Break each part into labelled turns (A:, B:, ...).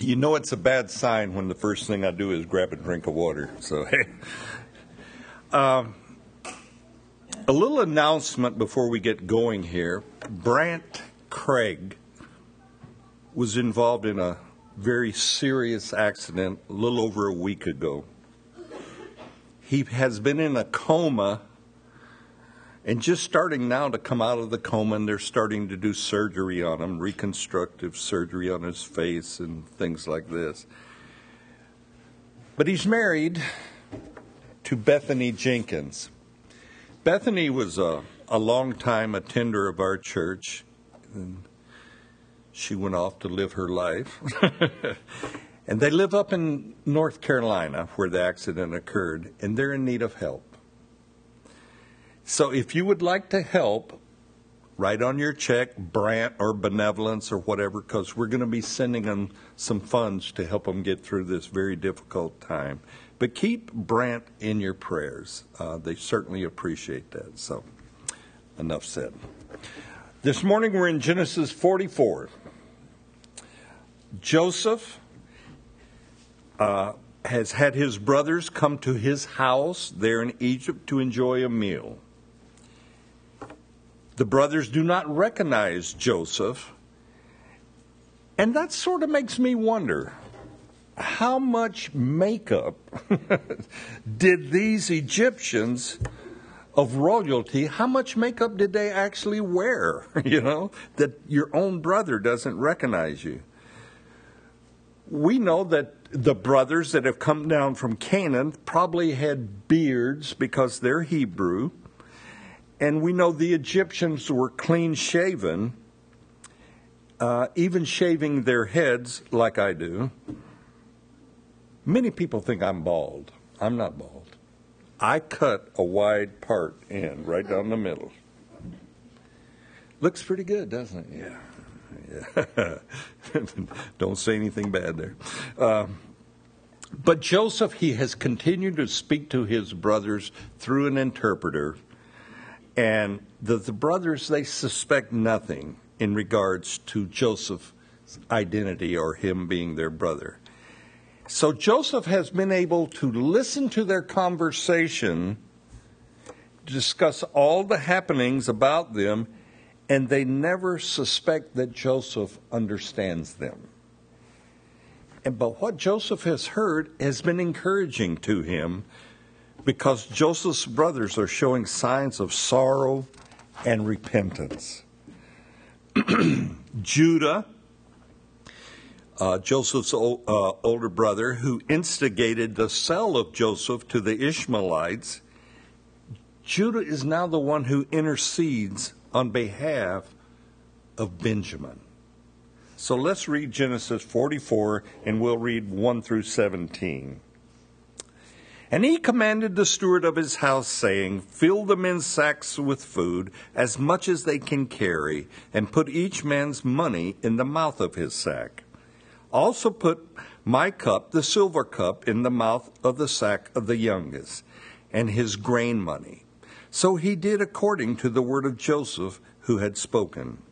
A: You know it's a bad sign when the first thing I do is grab a drink of water. So, hey. Um, a little announcement before we get going here. Brant Craig was involved in a very serious accident a little over a week ago. He has been in a coma and just starting now to come out of the coma, and they're starting to do surgery on him, reconstructive surgery on his face and things like this. But he's married to Bethany Jenkins. Bethany was a, a long time attender of our church, and she went off to live her life. and they live up in North Carolina where the accident occurred, and they're in need of help. So if you would like to help, write on your check Brant or Benevolence or whatever, because we're going to be sending them some funds to help them get through this very difficult time. But keep Brant in your prayers. Uh, they certainly appreciate that. So, enough said. This morning we're in Genesis 44. Joseph uh, has had his brothers come to his house there in Egypt to enjoy a meal. The brothers do not recognize Joseph. And that sort of makes me wonder how much makeup did these Egyptians of royalty, how much makeup did they actually wear? You know, that your own brother doesn't recognize you. We know that the brothers that have come down from Canaan probably had beards because they're Hebrew. And we know the Egyptians were clean shaven, uh, even shaving their heads like I do. Many people think I'm bald. I'm not bald. I cut a wide part in, right down the middle. Looks pretty good, doesn't it? Yeah. yeah. Don't say anything bad there. Um, but Joseph, he has continued to speak to his brothers through an interpreter and the, the brothers, they suspect nothing in regards to Joseph's identity or him being their brother. So Joseph has been able to listen to their conversation, discuss all the happenings about them, and they never suspect that Joseph understands them. And, but what Joseph has heard has been encouraging to him because Joseph's brothers are showing signs of sorrow and repentance. Judah, uh, Joseph's o- uh, older brother, who instigated the sale of Joseph to the Ishmaelites, Judah is now the one who intercedes on behalf of Benjamin. So let's read Genesis 44 and we'll read 1 through 17. And he commanded the steward of his house, saying, Fill the men's sacks with food, as much as they can carry, and put each man's money in the mouth of his sack. Also put my cup, the silver cup, in the mouth of the sack of the youngest, and his grain money. So he did according to the word of Joseph, who had spoken.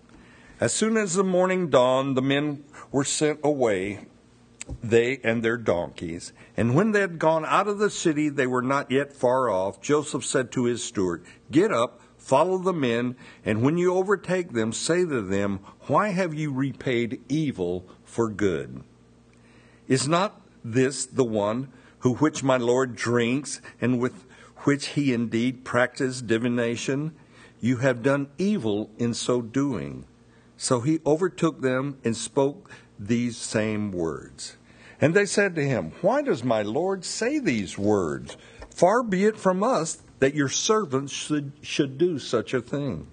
A: As soon as the morning dawned, the men were sent away they and their donkeys. And when they had gone out of the city, they were not yet far off. Joseph said to his steward, Get up, follow the men, and when you overtake them, say to them, Why have you repaid evil for good? Is not this the one who which my Lord drinks, and with which he indeed practiced divination? You have done evil in so doing. So he overtook them and spoke these same words. And they said to him, Why does my Lord say these words? Far be it from us that your servants should, should do such a thing.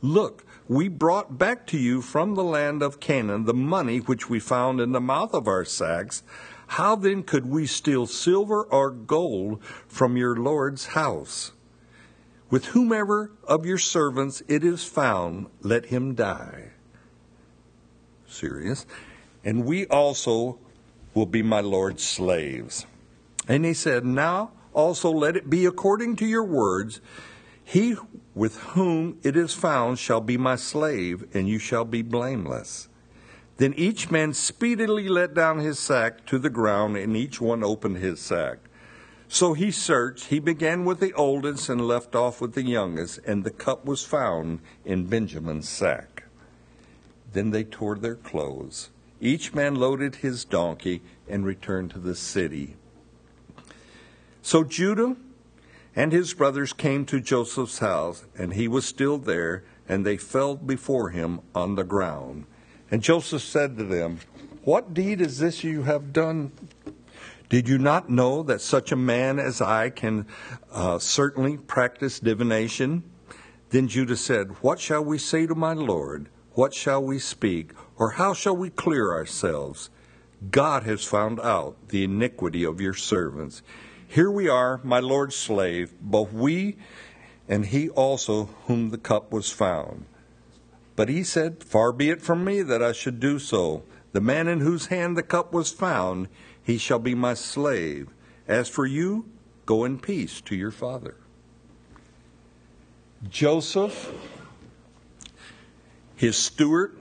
A: Look, we brought back to you from the land of Canaan the money which we found in the mouth of our sacks. How then could we steal silver or gold from your Lord's house? With whomever of your servants it is found, let him die. Serious and we also will be my Lord's slaves. And he said, Now also let it be according to your words. He with whom it is found shall be my slave, and you shall be blameless. Then each man speedily let down his sack to the ground, and each one opened his sack. So he searched. He began with the oldest and left off with the youngest, and the cup was found in Benjamin's sack. Then they tore their clothes. Each man loaded his donkey and returned to the city. So Judah and his brothers came to Joseph's house, and he was still there, and they fell before him on the ground. And Joseph said to them, What deed is this you have done? Did you not know that such a man as I can uh, certainly practice divination? Then Judah said, What shall we say to my Lord? What shall we speak? Or how shall we clear ourselves? God has found out the iniquity of your servants. Here we are, my Lord's slave, both we and he also whom the cup was found. But he said, Far be it from me that I should do so. The man in whose hand the cup was found, he shall be my slave. As for you, go in peace to your father. Joseph, his steward,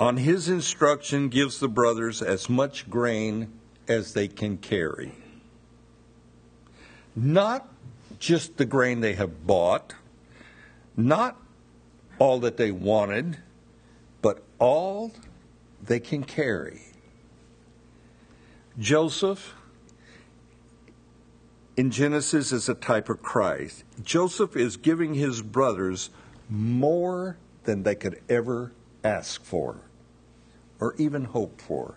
A: on his instruction, gives the brothers as much grain as they can carry. Not just the grain they have bought, not all that they wanted, but all they can carry. Joseph in Genesis is a type of Christ. Joseph is giving his brothers more than they could ever ask for or even hope for.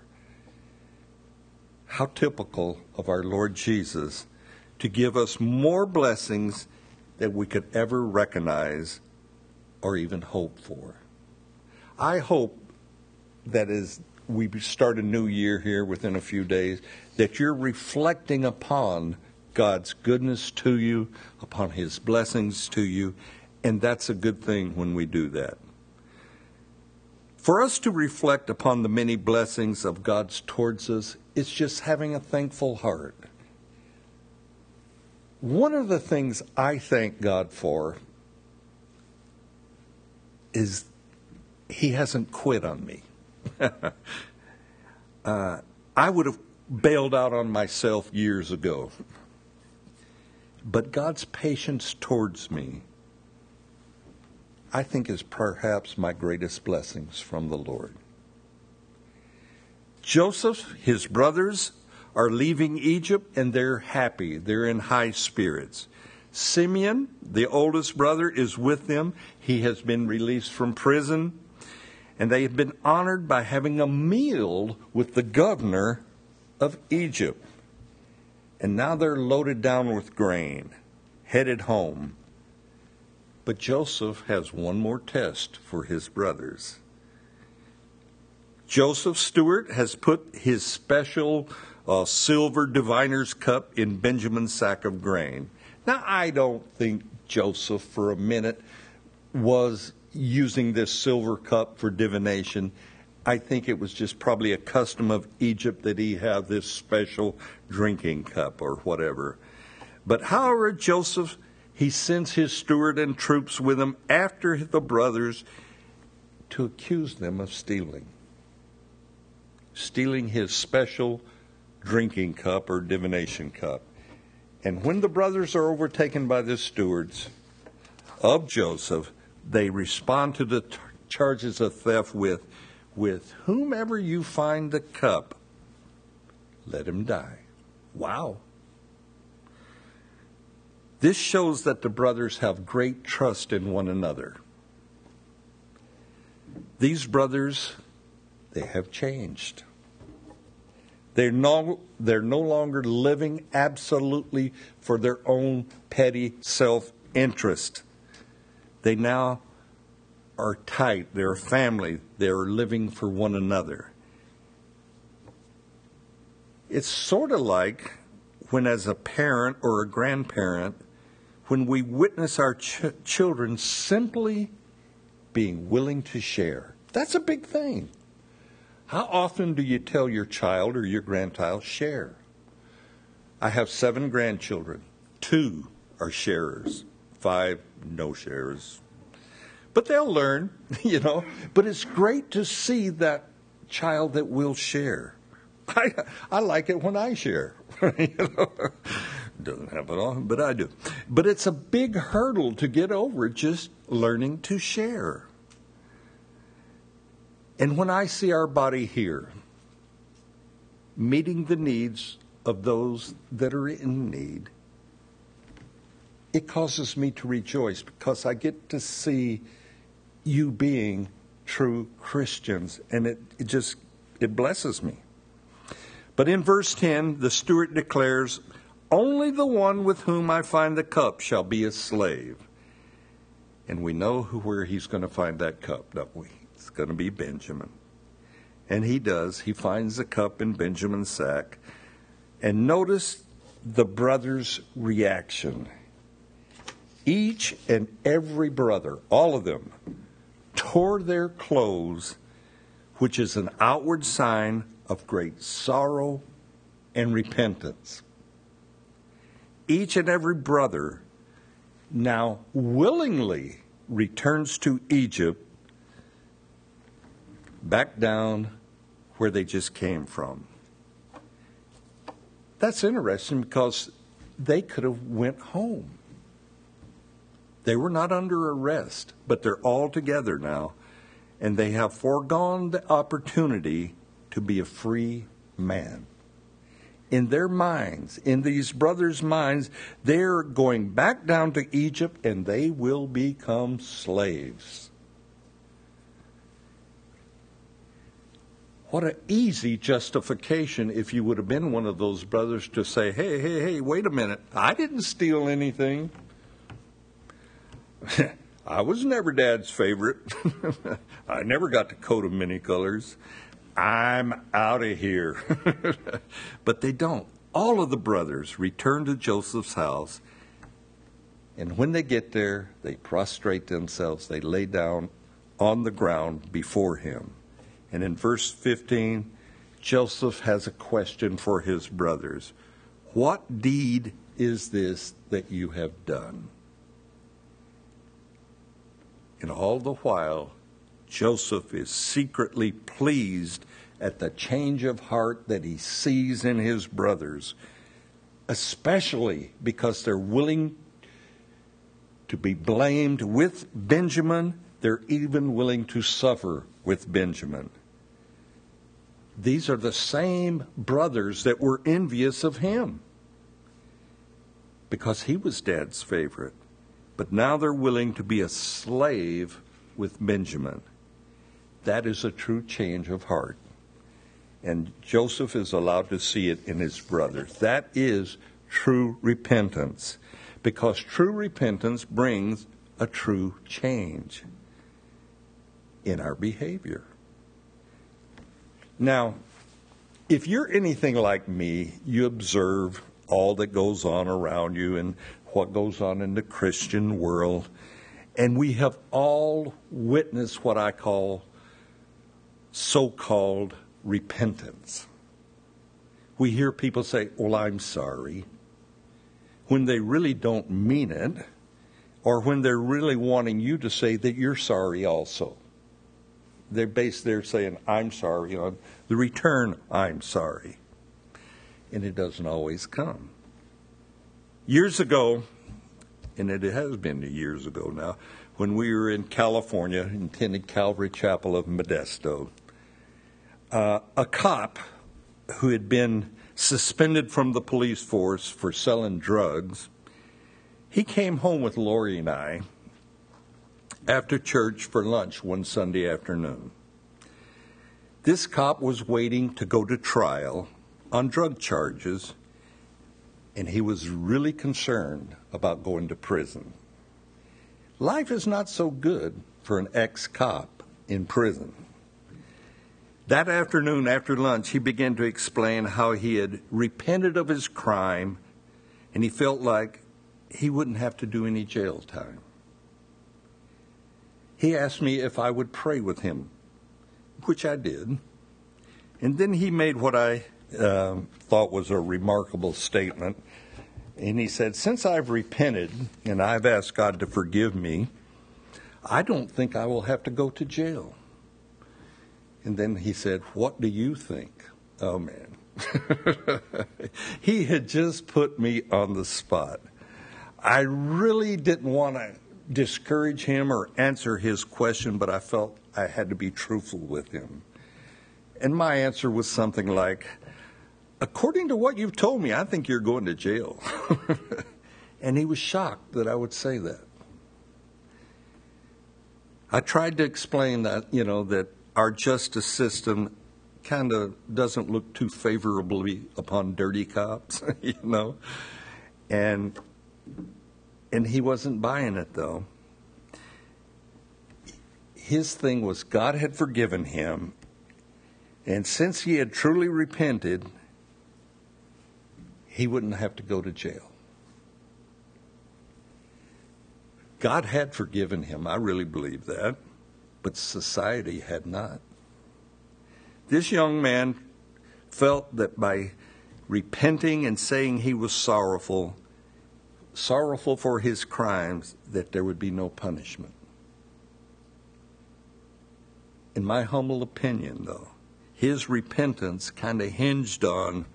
A: How typical of our Lord Jesus to give us more blessings than we could ever recognize or even hope for. I hope that as we start a new year here within a few days, that you're reflecting upon God's goodness to you, upon His blessings to you, and that's a good thing when we do that. For us to reflect upon the many blessings of God's towards us, it's just having a thankful heart. One of the things I thank God for is He hasn't quit on me. uh, I would have bailed out on myself years ago. But God's patience towards me, I think, is perhaps my greatest blessings from the Lord. Joseph, his brothers, are leaving Egypt and they're happy. They're in high spirits. Simeon, the oldest brother, is with them. He has been released from prison. And they have been honored by having a meal with the governor of Egypt. And now they're loaded down with grain, headed home. But Joseph has one more test for his brothers. Joseph steward has put his special a silver diviner's cup in Benjamin's sack of grain. Now, I don't think Joseph for a minute was using this silver cup for divination. I think it was just probably a custom of Egypt that he have this special drinking cup or whatever. But however, Joseph, he sends his steward and troops with him after the brothers to accuse them of stealing. Stealing his special drinking cup or divination cup. And when the brothers are overtaken by the stewards of Joseph, they respond to the t- charges of theft with, with whomever you find the cup, let him die. Wow. This shows that the brothers have great trust in one another. These brothers, they have changed. They're no, they're no longer living absolutely for their own petty self interest. They now are tight, they're a family, they're living for one another. It's sort of like when, as a parent or a grandparent, when we witness our ch- children simply being willing to share. That's a big thing. How often do you tell your child or your grandchild, share? I have seven grandchildren. Two are sharers, five no sharers. But they'll learn, you know. But it's great to see that child that will share. I, I like it when I share. you know? Doesn't happen often, but I do. But it's a big hurdle to get over just learning to share. And when I see our body here, meeting the needs of those that are in need, it causes me to rejoice because I get to see you being true Christians, and it, it just it blesses me. But in verse 10, the steward declares, Only the one with whom I find the cup shall be a slave. And we know who, where he's going to find that cup, don't we? It's going to be Benjamin. And he does. He finds the cup in Benjamin's sack. And notice the brother's reaction. Each and every brother, all of them, tore their clothes, which is an outward sign of great sorrow and repentance. Each and every brother now willingly returns to Egypt, back down where they just came from. That's interesting because they could have went home. They were not under arrest, but they're all together now, and they have foregone the opportunity to be a free man. In their minds, in these brothers' minds, they're going back down to Egypt and they will become slaves. What an easy justification if you would have been one of those brothers to say, hey, hey, hey, wait a minute, I didn't steal anything. I was never dad's favorite. I never got the coat of many colors. I'm out of here. but they don't. All of the brothers return to Joseph's house, and when they get there, they prostrate themselves. They lay down on the ground before him. And in verse 15, Joseph has a question for his brothers What deed is this that you have done? And all the while, Joseph is secretly pleased at the change of heart that he sees in his brothers, especially because they're willing to be blamed with Benjamin. They're even willing to suffer with Benjamin. These are the same brothers that were envious of him because he was dad's favorite. But now they're willing to be a slave with Benjamin. That is a true change of heart. And Joseph is allowed to see it in his brothers. That is true repentance. Because true repentance brings a true change in our behavior. Now, if you're anything like me, you observe all that goes on around you and what goes on in the Christian world. And we have all witnessed what I call so called repentance. We hear people say, Well, I'm sorry, when they really don't mean it, or when they're really wanting you to say that you're sorry also. They're based saying, I'm sorry, on the return, I'm sorry. And it doesn't always come. Years ago, and it has been years ago now, when we were in California, attending Calvary Chapel of Modesto, uh, a cop who had been suspended from the police force for selling drugs, he came home with Lori and I after church for lunch one Sunday afternoon. This cop was waiting to go to trial on drug charges and he was really concerned about going to prison. Life is not so good for an ex cop in prison. That afternoon, after lunch, he began to explain how he had repented of his crime and he felt like he wouldn't have to do any jail time. He asked me if I would pray with him, which I did. And then he made what I uh, thought was a remarkable statement. And he said, Since I've repented and I've asked God to forgive me, I don't think I will have to go to jail. And then he said, What do you think? Oh, man. he had just put me on the spot. I really didn't want to discourage him or answer his question, but I felt I had to be truthful with him. And my answer was something like, According to what you've told me, I think you're going to jail. and he was shocked that I would say that. I tried to explain that, you know, that our justice system kind of doesn't look too favorably upon dirty cops, you know. And and he wasn't buying it though. His thing was God had forgiven him, and since he had truly repented, he wouldn't have to go to jail. God had forgiven him. I really believe that. But society had not. This young man felt that by repenting and saying he was sorrowful, sorrowful for his crimes, that there would be no punishment. In my humble opinion, though, his repentance kind of hinged on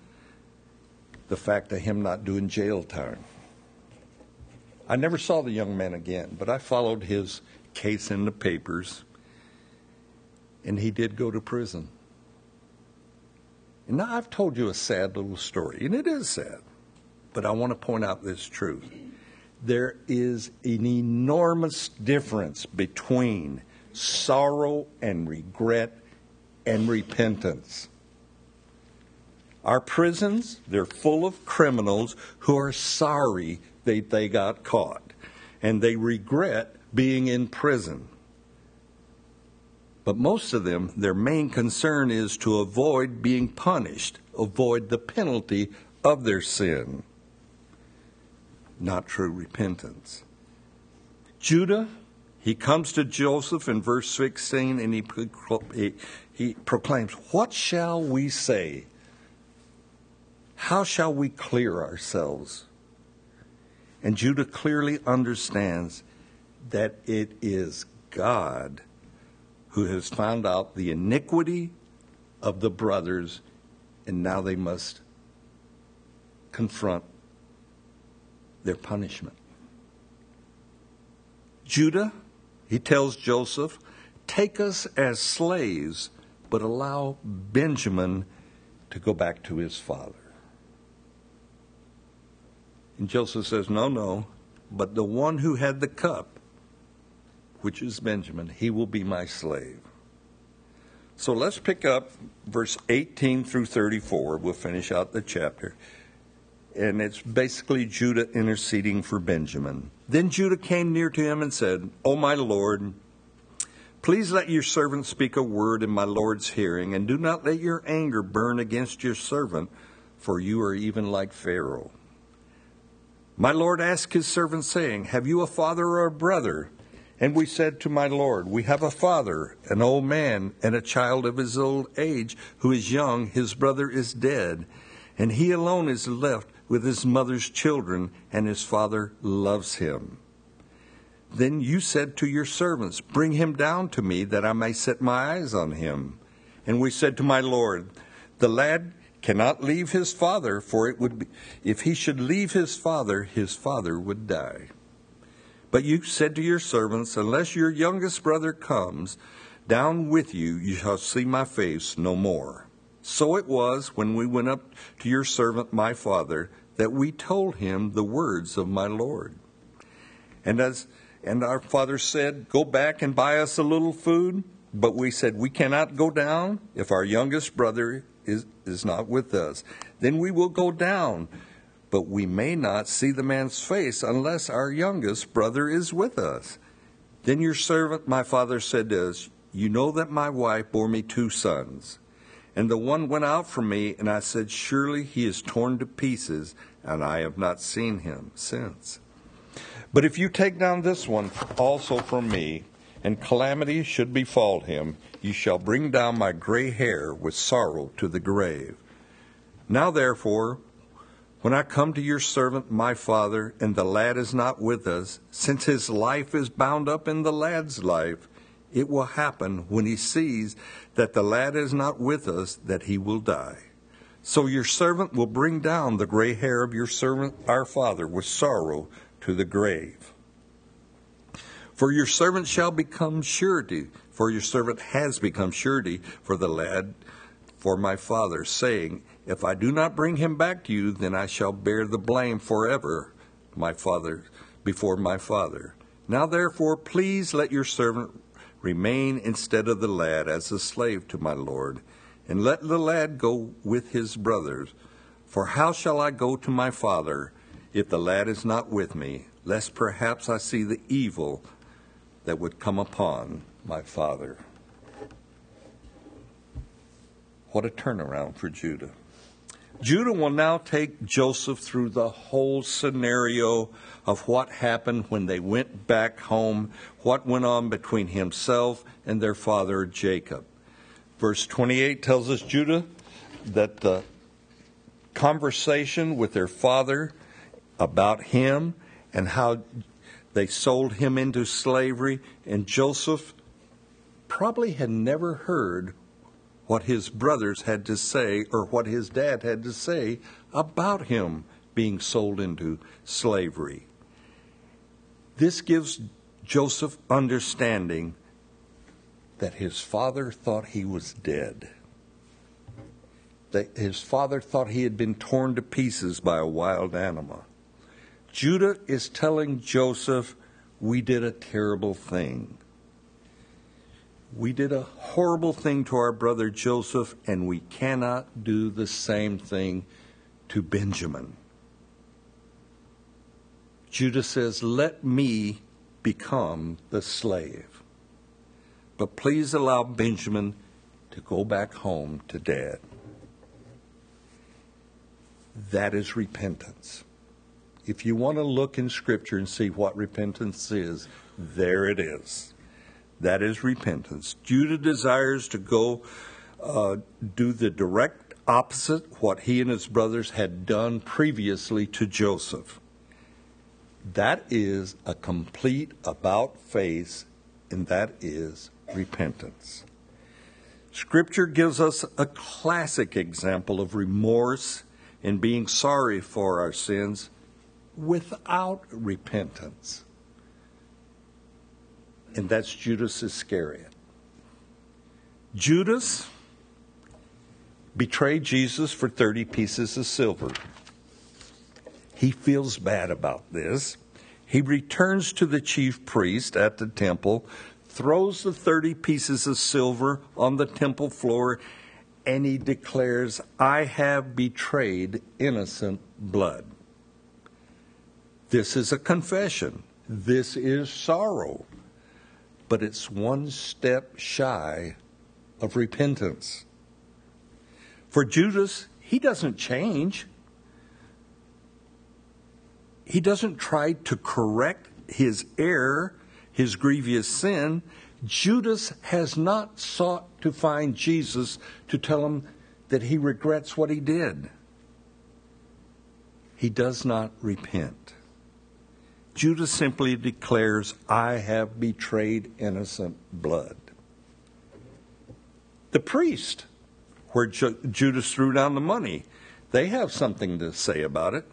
A: the fact of him not doing jail time. I never saw the young man again, but I followed his case in the papers, and he did go to prison. And now I've told you a sad little story, and it is sad, but I want to point out this truth. There is an enormous difference between sorrow and regret and repentance. Our prisons, they're full of criminals who are sorry that they got caught and they regret being in prison. But most of them, their main concern is to avoid being punished, avoid the penalty of their sin. Not true repentance. Judah, he comes to Joseph in verse 16 and he, he, proclaims, What shall we say? How shall we clear ourselves? And Judah clearly understands that it is God who has found out the iniquity of the brothers, and now they must confront their punishment. Judah, he tells Joseph, take us as slaves, but allow Benjamin to go back to his father. And Joseph says, No, no, but the one who had the cup, which is Benjamin, he will be my slave. So let's pick up verse 18 through 34. We'll finish out the chapter. And it's basically Judah interceding for Benjamin. Then Judah came near to him and said, O my Lord, please let your servant speak a word in my Lord's hearing, and do not let your anger burn against your servant, for you are even like Pharaoh. My Lord asked his servant, saying, Have you a father or a brother? And we said to my Lord, We have a father, an old man, and a child of his old age, who is young. His brother is dead, and he alone is left with his mother's children, and his father loves him. Then you said to your servants, Bring him down to me, that I may set my eyes on him. And we said to my Lord, The lad cannot leave his father, for it would be, if he should leave his father, his father would die. But you said to your servants, Unless your youngest brother comes down with you, you shall see my face no more. So it was when we went up to your servant my father that we told him the words of my Lord. And as and our father said, Go back and buy us a little food. But we said, We cannot go down if our youngest brother is, is not with us. Then we will go down, but we may not see the man's face unless our youngest brother is with us. Then your servant, my father, said to us, You know that my wife bore me two sons. And the one went out from me, and I said, Surely he is torn to pieces, and I have not seen him since. But if you take down this one also from me, and calamity should befall him, you shall bring down my gray hair with sorrow to the grave. Now, therefore, when I come to your servant, my father, and the lad is not with us, since his life is bound up in the lad's life, it will happen when he sees that the lad is not with us that he will die. So your servant will bring down the gray hair of your servant our father with sorrow to the grave. For your servant shall become surety, for your servant has become surety for the lad for my father, saying, If I do not bring him back to you, then I shall bear the blame forever, my father, before my father. Now therefore, please let your servant remain instead of the lad as a slave to my lord, and let the lad go with his brothers. For how shall I go to my father if the lad is not with me, lest perhaps I see the evil that would come upon my father? What a turnaround for Judah. Judah will now take Joseph through the whole scenario of what happened when they went back home, what went on between himself and their father Jacob. Verse 28 tells us Judah that the conversation with their father about him and how they sold him into slavery, and Joseph probably had never heard what his brothers had to say or what his dad had to say about him being sold into slavery. This gives Joseph understanding that his father thought he was dead. That his father thought he had been torn to pieces by a wild animal. Judah is telling Joseph, We did a terrible thing. We did a horrible thing to our brother Joseph, and we cannot do the same thing to Benjamin. Judah says, Let me become the slave. But please allow Benjamin to go back home to dad. That is repentance. If you want to look in Scripture and see what repentance is, there it is. That is repentance. Judah desires to go uh, do the direct opposite what he and his brothers had done previously to Joseph. That is a complete about face, and that is repentance. Scripture gives us a classic example of remorse and being sorry for our sins without repentance and that's Judas Iscariot. Judas betrayed Jesus for 30 pieces of silver. He feels bad about this. He returns to the chief priest at the temple, throws the 30 pieces of silver on the temple floor, and he declares, I have betrayed innocent blood. This is a confession. This is sorrow but it's one step shy of repentance. For Judas, he doesn't change. He doesn't try to correct his error, his grievous sin. Judas has not sought to find Jesus to tell him that he regrets what he did. He does not repent. Judas simply declares, I have betrayed innocent blood. The priest, where Ju- Judas threw down the money, they have something to say about it.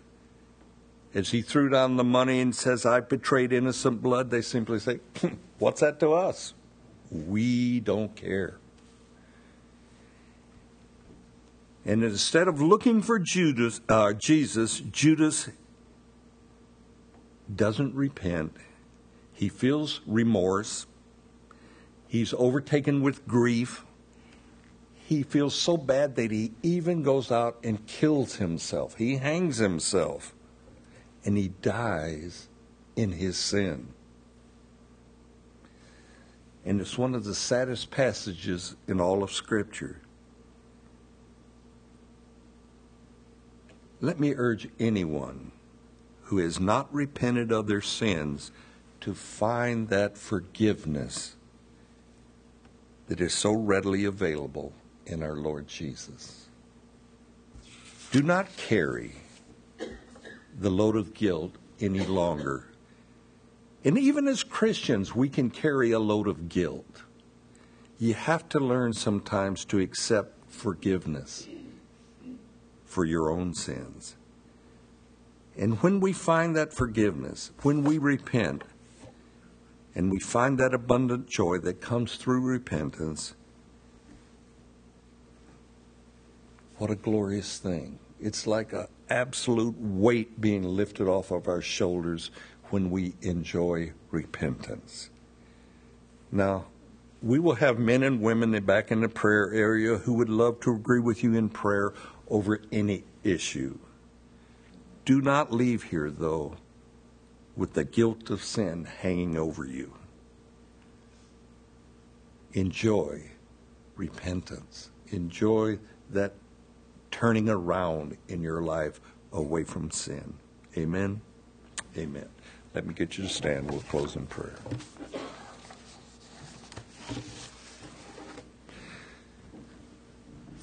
A: As he threw down the money and says, I betrayed innocent blood, they simply say, What's that to us? We don't care. And instead of looking for Judas, uh, Jesus, Judas doesn't repent. He feels remorse. He's overtaken with grief. He feels so bad that he even goes out and kills himself. He hangs himself. And he dies in his sin. And it's one of the saddest passages in all of Scripture. Let me urge anyone who has not repented of their sins to find that forgiveness that is so readily available in our Lord Jesus. Do not carry the load of guilt any longer. And even as Christians, we can carry a load of guilt. You have to learn sometimes to accept forgiveness for your own sins. And when we find that forgiveness, when we repent, and we find that abundant joy that comes through repentance, what a glorious thing. It's like an absolute weight being lifted off of our shoulders when we enjoy repentance. Now, we will have men and women back in the prayer area who would love to agree with you in prayer over any issue. Do not leave here, though, with the guilt of sin hanging over you. Enjoy repentance. Enjoy that turning around in your life away from sin. Amen. Amen. Let me get you to stand. We'll close in prayer.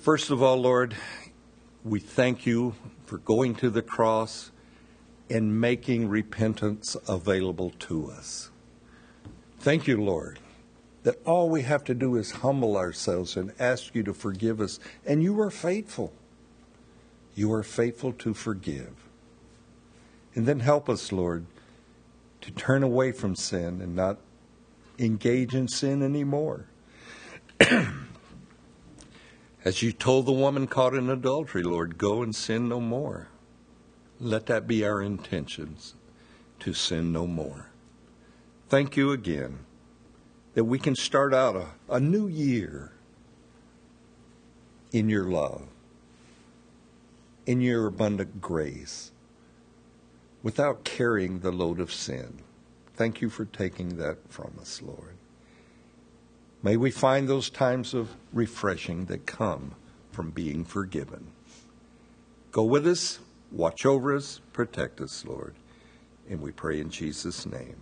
A: First of all, Lord, we thank you for going to the cross and making repentance available to us. Thank you, Lord, that all we have to do is humble ourselves and ask you to forgive us, and you are faithful. You are faithful to forgive. And then help us, Lord, to turn away from sin and not engage in sin anymore. As you told the woman caught in adultery, Lord, go and sin no more. Let that be our intentions to sin no more. Thank you again that we can start out a, a new year in your love, in your abundant grace, without carrying the load of sin. Thank you for taking that from us, Lord. May we find those times of refreshing that come from being forgiven. Go with us, watch over us, protect us, Lord. And we pray in Jesus' name.